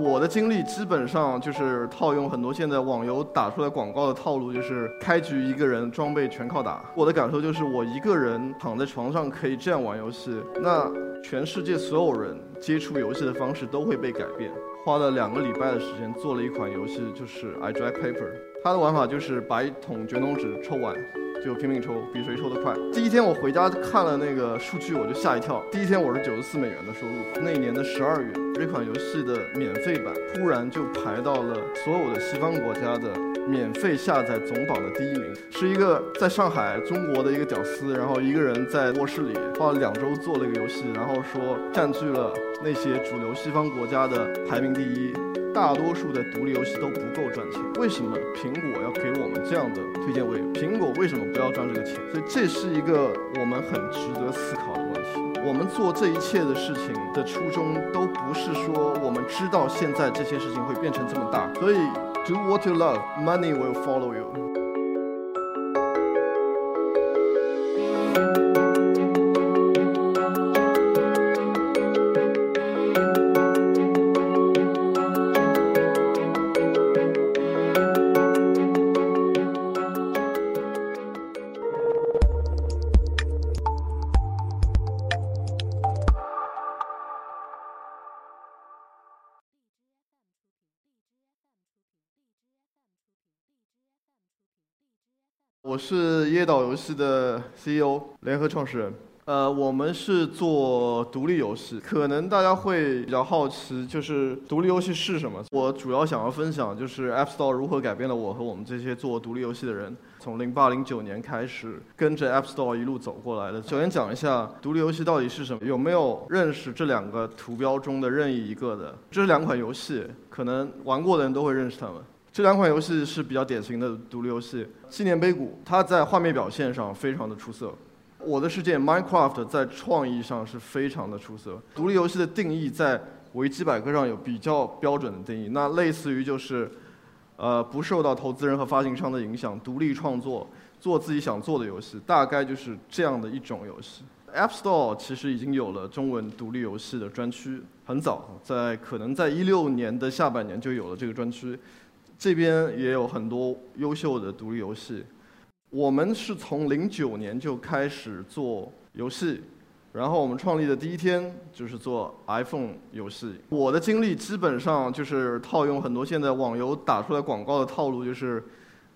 我的经历基本上就是套用很多现在网游打出来广告的套路，就是开局一个人装备全靠打。我的感受就是我一个人躺在床上可以这样玩游戏，那全世界所有人接触游戏的方式都会被改变。花了两个礼拜的时间做了一款游戏，就是 I Drag Paper。它的玩法就是把一桶卷筒纸抽完。就拼命抽，比谁抽得快。第一天我回家看了那个数据，我就吓一跳。第一天我是九十四美元的收入。那一年的十二月，这款游戏的免费版突然就排到了所有的西方国家的免费下载总榜的第一名。是一个在上海中国的一个屌丝，然后一个人在卧室里花了两周做了一个游戏，然后说占据了那些主流西方国家的排名第一。大多数的独立游戏都不够赚钱，为什么苹果要给我们这样的推荐位？苹果为什么不要赚这个钱？所以这是一个我们很值得思考的问题。我们做这一切的事情的初衷，都不是说我们知道现在这些事情会变成这么大。所以，do what you love, money will follow you。我是椰岛游戏的 CEO，联合创始人。呃，我们是做独立游戏，可能大家会比较好奇，就是独立游戏是什么？我主要想要分享，就是 App Store 如何改变了我和我们这些做独立游戏的人。从零八零九年开始，跟着 App Store 一路走过来的。首先讲一下独立游戏到底是什么？有没有认识这两个图标中的任意一个的？这两款游戏，可能玩过的人都会认识它们。这两款游戏是比较典型的独立游戏，《纪念碑谷》它在画面表现上非常的出色，《我的世界》Minecraft 在创意上是非常的出色。独立游戏的定义在维基百科上有比较标准的定义，那类似于就是，呃，不受到投资人和发行商的影响，独立创作，做自己想做的游戏，大概就是这样的一种游戏。App Store 其实已经有了中文独立游戏的专区，很早，在可能在一六年的下半年就有了这个专区。这边也有很多优秀的独立游戏。我们是从零九年就开始做游戏，然后我们创立的第一天就是做 iPhone 游戏。我的经历基本上就是套用很多现在网游打出来广告的套路，就是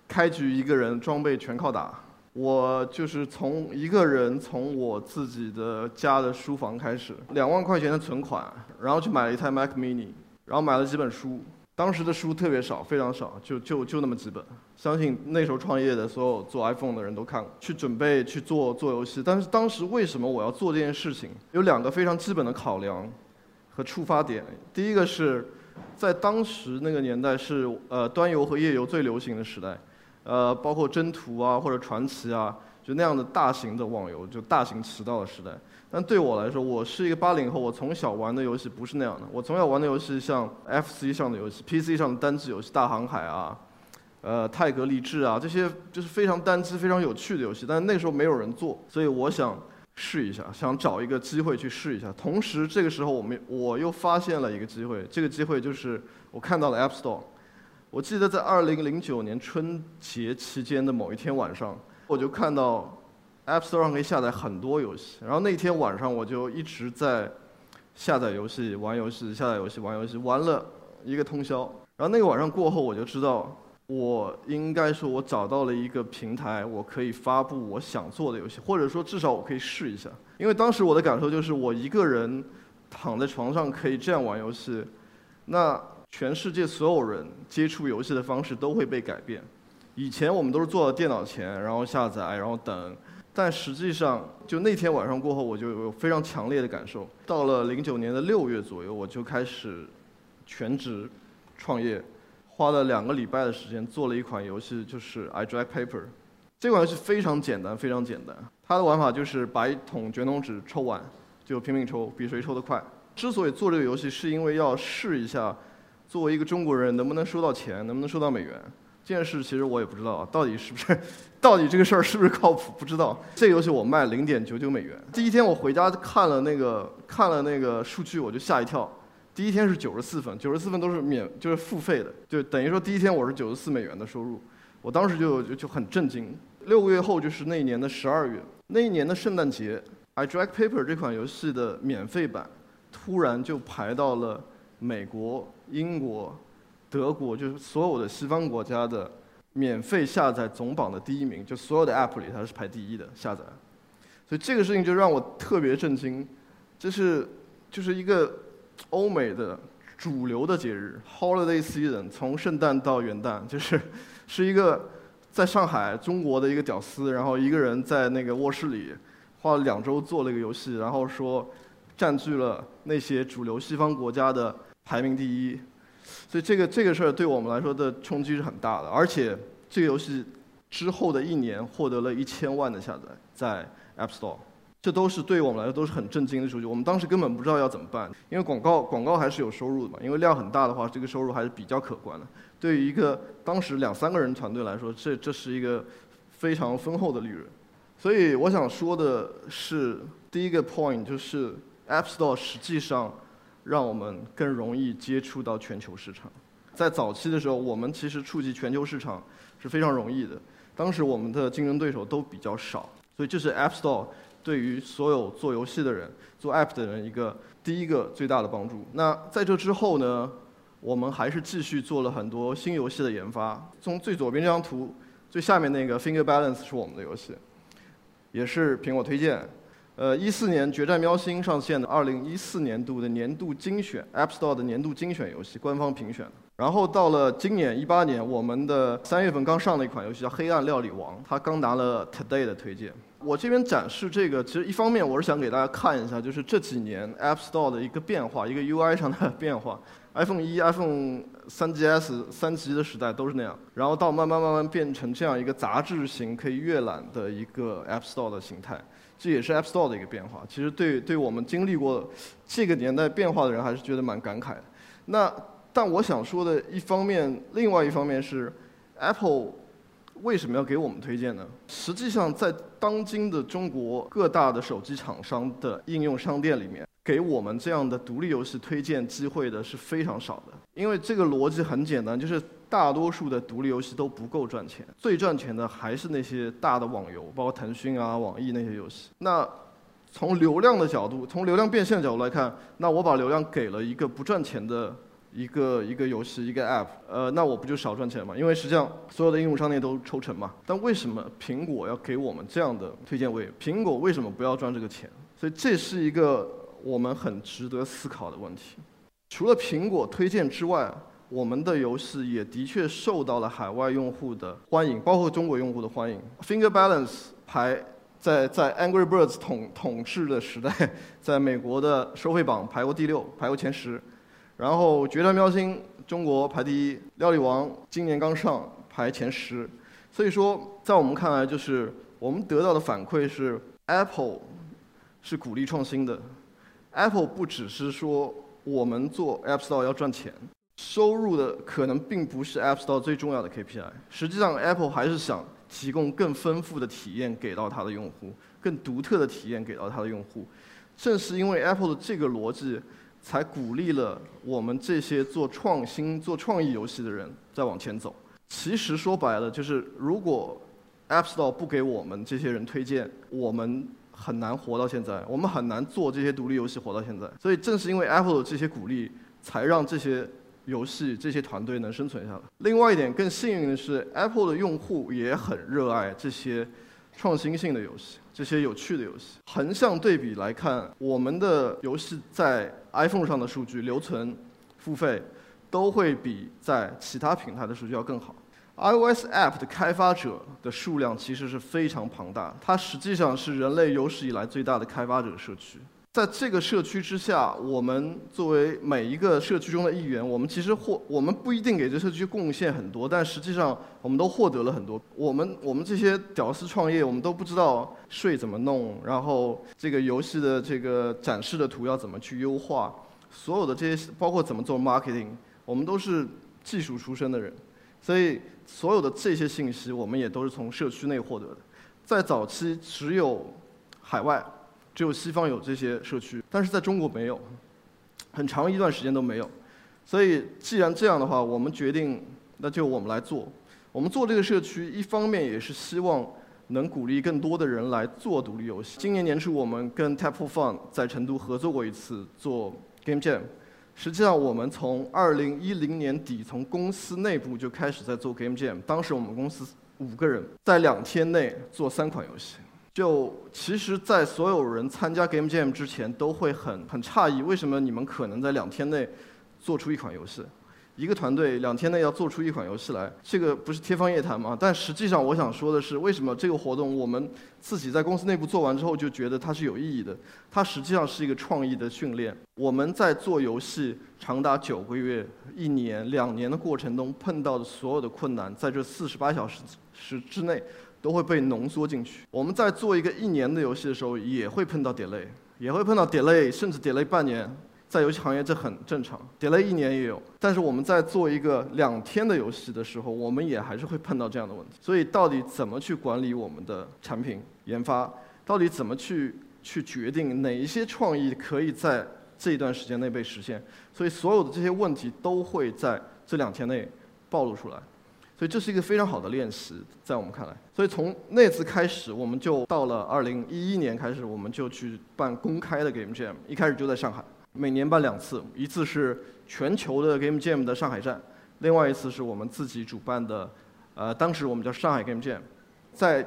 开局一个人装备全靠打。我就是从一个人从我自己的家的书房开始，两万块钱的存款，然后去买了一台 Mac Mini，然后买了几本书。当时的书特别少，非常少，就就就那么几本。相信那时候创业的所有做 iPhone 的人都看过。去准备去做做游戏，但是当时为什么我要做这件事情？有两个非常基本的考量和触发点。第一个是在当时那个年代是呃端游和页游最流行的时代，呃包括征途啊或者传奇啊，就那样的大型的网游，就大行其道的时代。但对我来说，我是一个八零后，我从小玩的游戏不是那样的。我从小玩的游戏像 FC 上的游戏、PC 上的单机游戏，《大航海》啊，呃，《泰格励志》啊，这些就是非常单机、非常有趣的游戏。但是那时候没有人做，所以我想试一下，想找一个机会去试一下。同时，这个时候我们我又发现了一个机会，这个机会就是我看到了 App Store。我记得在二零零九年春节期间的某一天晚上，我就看到。App Store 上可以下载很多游戏，然后那天晚上我就一直在下载游戏、玩游戏、下载游戏、玩游戏，玩了一个通宵。然后那个晚上过后，我就知道，我应该说，我找到了一个平台，我可以发布我想做的游戏，或者说至少我可以试一下。因为当时我的感受就是，我一个人躺在床上可以这样玩游戏，那全世界所有人接触游戏的方式都会被改变。以前我们都是坐在电脑前，然后下载，然后等。但实际上，就那天晚上过后，我就有非常强烈的感受。到了零九年的六月左右，我就开始全职创业，花了两个礼拜的时间做了一款游戏，就是 I Drag Paper。这款游戏非常简单，非常简单。它的玩法就是把一桶卷筒纸抽完，就拼命抽，比谁抽得快。之所以做这个游戏，是因为要试一下，作为一个中国人能不能收到钱，能不能收到美元。这件事其实我也不知道啊，到底是不是，到底这个事儿是不是靠谱？不知道。这个游戏我卖零点九九美元。第一天我回家看了那个看了那个数据，我就吓一跳。第一天是九十四分，九十四分都是免就是付费的，就等于说第一天我是九十四美元的收入，我当时就就就很震惊。六个月后就是那一年的十二月，那一年的圣诞节，《I Drag Paper》这款游戏的免费版突然就排到了美国、英国、德国，就是所有的西方国家的免费下载总榜的第一名，就所有的 App 里它是排第一的下载。所以这个事情就让我特别震惊，这是就是一个欧美的主流的节日，Holiday Season，从圣诞到元旦，就是是一个在上海中国的一个屌丝，然后一个人在那个卧室里花了两周做了一个游戏，然后说占据了那些主流西方国家的排名第一，所以这个这个事儿对我们来说的冲击是很大的，而且这个游戏之后的一年获得了一千万的下载，在 App Store，这都是对我们来说都是很震惊的数据。我们当时根本不知道要怎么办，因为广告广告还是有收入的嘛，因为量很大的话，这个收入还是比较可观的。对于一个当时两三个人团队来说，这这是一个非常丰厚的利润。所以我想说的是，第一个 point 就是 App Store 实际上让我们更容易接触到全球市场。在早期的时候，我们其实触及全球市场是非常容易的，当时我们的竞争对手都比较少。所以这是 App Store 对于所有做游戏的人、做 App 的人一个第一个最大的帮助。那在这之后呢，我们还是继续做了很多新游戏的研发。从最左边这张图，最下面那个 Finger Balance 是我们的游戏，也是苹果推荐。呃，一四年《决战喵星》上线的，二零一四年度的年度精选 App Store 的年度精选游戏，官方评选。然后到了今年一八年，我们的三月份刚上的一款游戏叫《黑暗料理王》，它刚拿了 Today 的推荐。我这边展示这个，其实一方面我是想给大家看一下，就是这几年 App Store 的一个变化，一个 UI 上的变化。iPhone 一、iPhone 三 GS、三 G 的时代都是那样，然后到慢慢慢慢变成这样一个杂志型可以阅览的一个 App Store 的形态，这也是 App Store 的一个变化。其实对对我们经历过这个年代变化的人，还是觉得蛮感慨的。那但我想说的一方面，另外一方面是 Apple。为什么要给我们推荐呢？实际上，在当今的中国各大的手机厂商的应用商店里面，给我们这样的独立游戏推荐机会的是非常少的。因为这个逻辑很简单，就是大多数的独立游戏都不够赚钱，最赚钱的还是那些大的网游，包括腾讯啊、网易那些游戏。那从流量的角度，从流量变现的角度来看，那我把流量给了一个不赚钱的。一个一个游戏一个 App，呃，那我不就少赚钱吗？因为实际上所有的应用商店都抽成嘛。但为什么苹果要给我们这样的推荐位？苹果为什么不要赚这个钱？所以这是一个我们很值得思考的问题。除了苹果推荐之外，我们的游戏也的确受到了海外用户的欢迎，包括中国用户的欢迎。Finger Balance 排在在 Angry Birds 统统治的时代，在美国的收费榜排过第六，排过前十。然后《决战喵星》中国排第一，《料理王》今年刚上排前十，所以说在我们看来，就是我们得到的反馈是，Apple 是鼓励创新的，Apple 不只是说我们做 App Store 要赚钱，收入的可能并不是 App Store 最重要的 KPI，实际上 Apple 还是想提供更丰富的体验给到它的用户，更独特的体验给到它的用户，正是因为 Apple 的这个逻辑。才鼓励了我们这些做创新、做创意游戏的人再往前走。其实说白了，就是如果 App Store 不给我们这些人推荐，我们很难活到现在，我们很难做这些独立游戏活到现在。所以正是因为 Apple 的这些鼓励，才让这些游戏、这些团队能生存下来。另外一点更幸运的是，Apple 的用户也很热爱这些创新性的游戏。这些有趣的游戏，横向对比来看，我们的游戏在 iPhone 上的数据留存、付费，都会比在其他平台的数据要更好。iOS App 的开发者的数量其实是非常庞大，它实际上是人类有史以来最大的开发者社区。在这个社区之下，我们作为每一个社区中的一员，我们其实获我们不一定给这社区贡献很多，但实际上我们都获得了很多。我们我们这些屌丝创业，我们都不知道税怎么弄，然后这个游戏的这个展示的图要怎么去优化，所有的这些包括怎么做 marketing，我们都是技术出身的人，所以所有的这些信息，我们也都是从社区内获得的。在早期，只有海外。只有西方有这些社区，但是在中国没有。很长一段时间都没有。所以既然这样的话，我们决定那就我们来做。我们做这个社区，一方面也是希望能鼓励更多的人来做独立游戏。今年年初，我们跟 Tap for Fun 在成都合作过一次做 Game Jam。实际上，我们从二零一零年底从公司内部就开始在做 Game Jam。当时我们公司五个人，在两天内做三款游戏。就其实，在所有人参加 Game Jam 之前，都会很很诧异，为什么你们可能在两天内做出一款游戏？一个团队两天内要做出一款游戏来，这个不是天方夜谭吗？但实际上，我想说的是，为什么这个活动我们自己在公司内部做完之后就觉得它是有意义的？它实际上是一个创意的训练。我们在做游戏长达九个月、一年、两年的过程中碰到的所有的困难，在这四十八小时时之内都会被浓缩进去。我们在做一个一年的游戏的时候，也会碰到 delay，也会碰到 delay，甚至 delay 半年。在游戏行业这很正常叠了一年也有。但是我们在做一个两天的游戏的时候，我们也还是会碰到这样的问题。所以到底怎么去管理我们的产品研发？到底怎么去去决定哪一些创意可以在这一段时间内被实现？所以所有的这些问题都会在这两天内暴露出来。所以这是一个非常好的练习，在我们看来。所以从那次开始，我们就到了2011年开始，我们就去办公开的 Game Jam，一开始就在上海。每年办两次，一次是全球的 Game Jam 的上海站，另外一次是我们自己主办的，呃，当时我们叫上海 Game Jam。在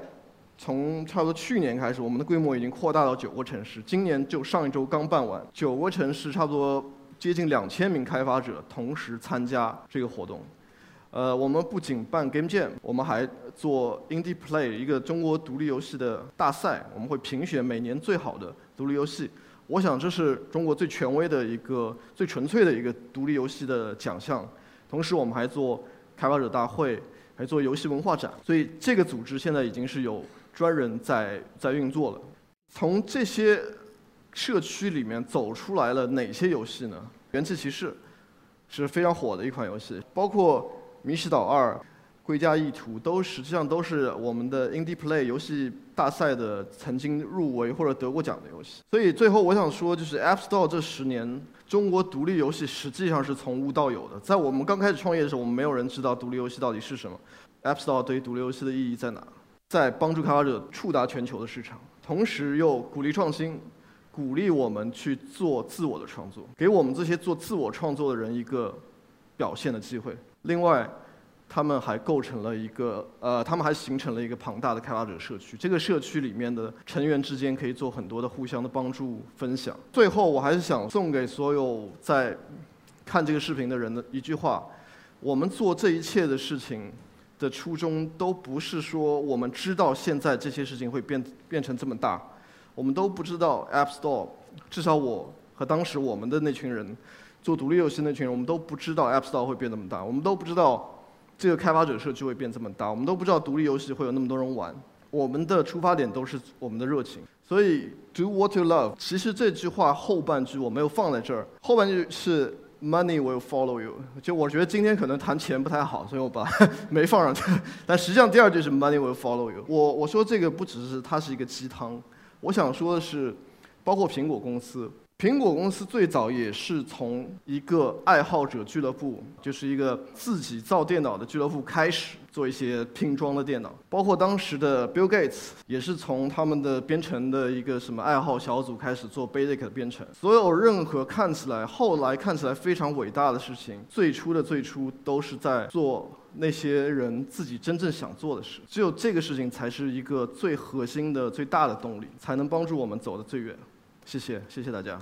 从差不多去年开始，我们的规模已经扩大到九个城市。今年就上一周刚办完，九个城市差不多接近两千名开发者同时参加这个活动。呃，我们不仅办 Game Jam，我们还做 Indie Play 一个中国独立游戏的大赛，我们会评选每年最好的独立游戏。我想这是中国最权威的一个、最纯粹的一个独立游戏的奖项。同时，我们还做开发者大会，还做游戏文化展。所以，这个组织现在已经是有专人在在运作了。从这些社区里面走出来了哪些游戏呢？《元气骑士》是非常火的一款游戏，包括《迷失岛二》。归家意图都实际上都是我们的 Indie Play 游戏大赛的曾经入围或者得过奖的游戏。所以最后我想说，就是 App Store 这十年，中国独立游戏实际上是从无到有的。在我们刚开始创业的时候，我们没有人知道独立游戏到底是什么。App Store 对于独立游戏的意义在哪？在帮助开发者触达全球的市场，同时又鼓励创新，鼓励我们去做自我的创作，给我们这些做自我创作的人一个表现的机会。另外。他们还构成了一个，呃，他们还形成了一个庞大的开发者社区。这个社区里面的成员之间可以做很多的互相的帮助分享。最后，我还是想送给所有在看这个视频的人的一句话：我们做这一切的事情的初衷，都不是说我们知道现在这些事情会变变成这么大。我们都不知道 App Store，至少我和当时我们的那群人做独立游戏那群人，我们都不知道 App Store 会变那么大。我们都不知道。这个开发者社区会变这么大，我们都不知道独立游戏会有那么多人玩。我们的出发点都是我们的热情，所以 do what you love。其实这句话后半句我没有放在这儿，后半句是 money will follow you。就我觉得今天可能谈钱不太好，所以我把 没放上去。但实际上第二句是 money will follow you。我我说这个不只是它是一个鸡汤，我想说的是，包括苹果公司。苹果公司最早也是从一个爱好者俱乐部，就是一个自己造电脑的俱乐部开始做一些拼装的电脑。包括当时的 Bill Gates 也是从他们的编程的一个什么爱好小组开始做 Basic 的编程。所有任何看起来后来看起来非常伟大的事情，最初的最初都是在做那些人自己真正想做的事。只有这个事情才是一个最核心的、最大的动力，才能帮助我们走得最远。谢谢，谢谢大家。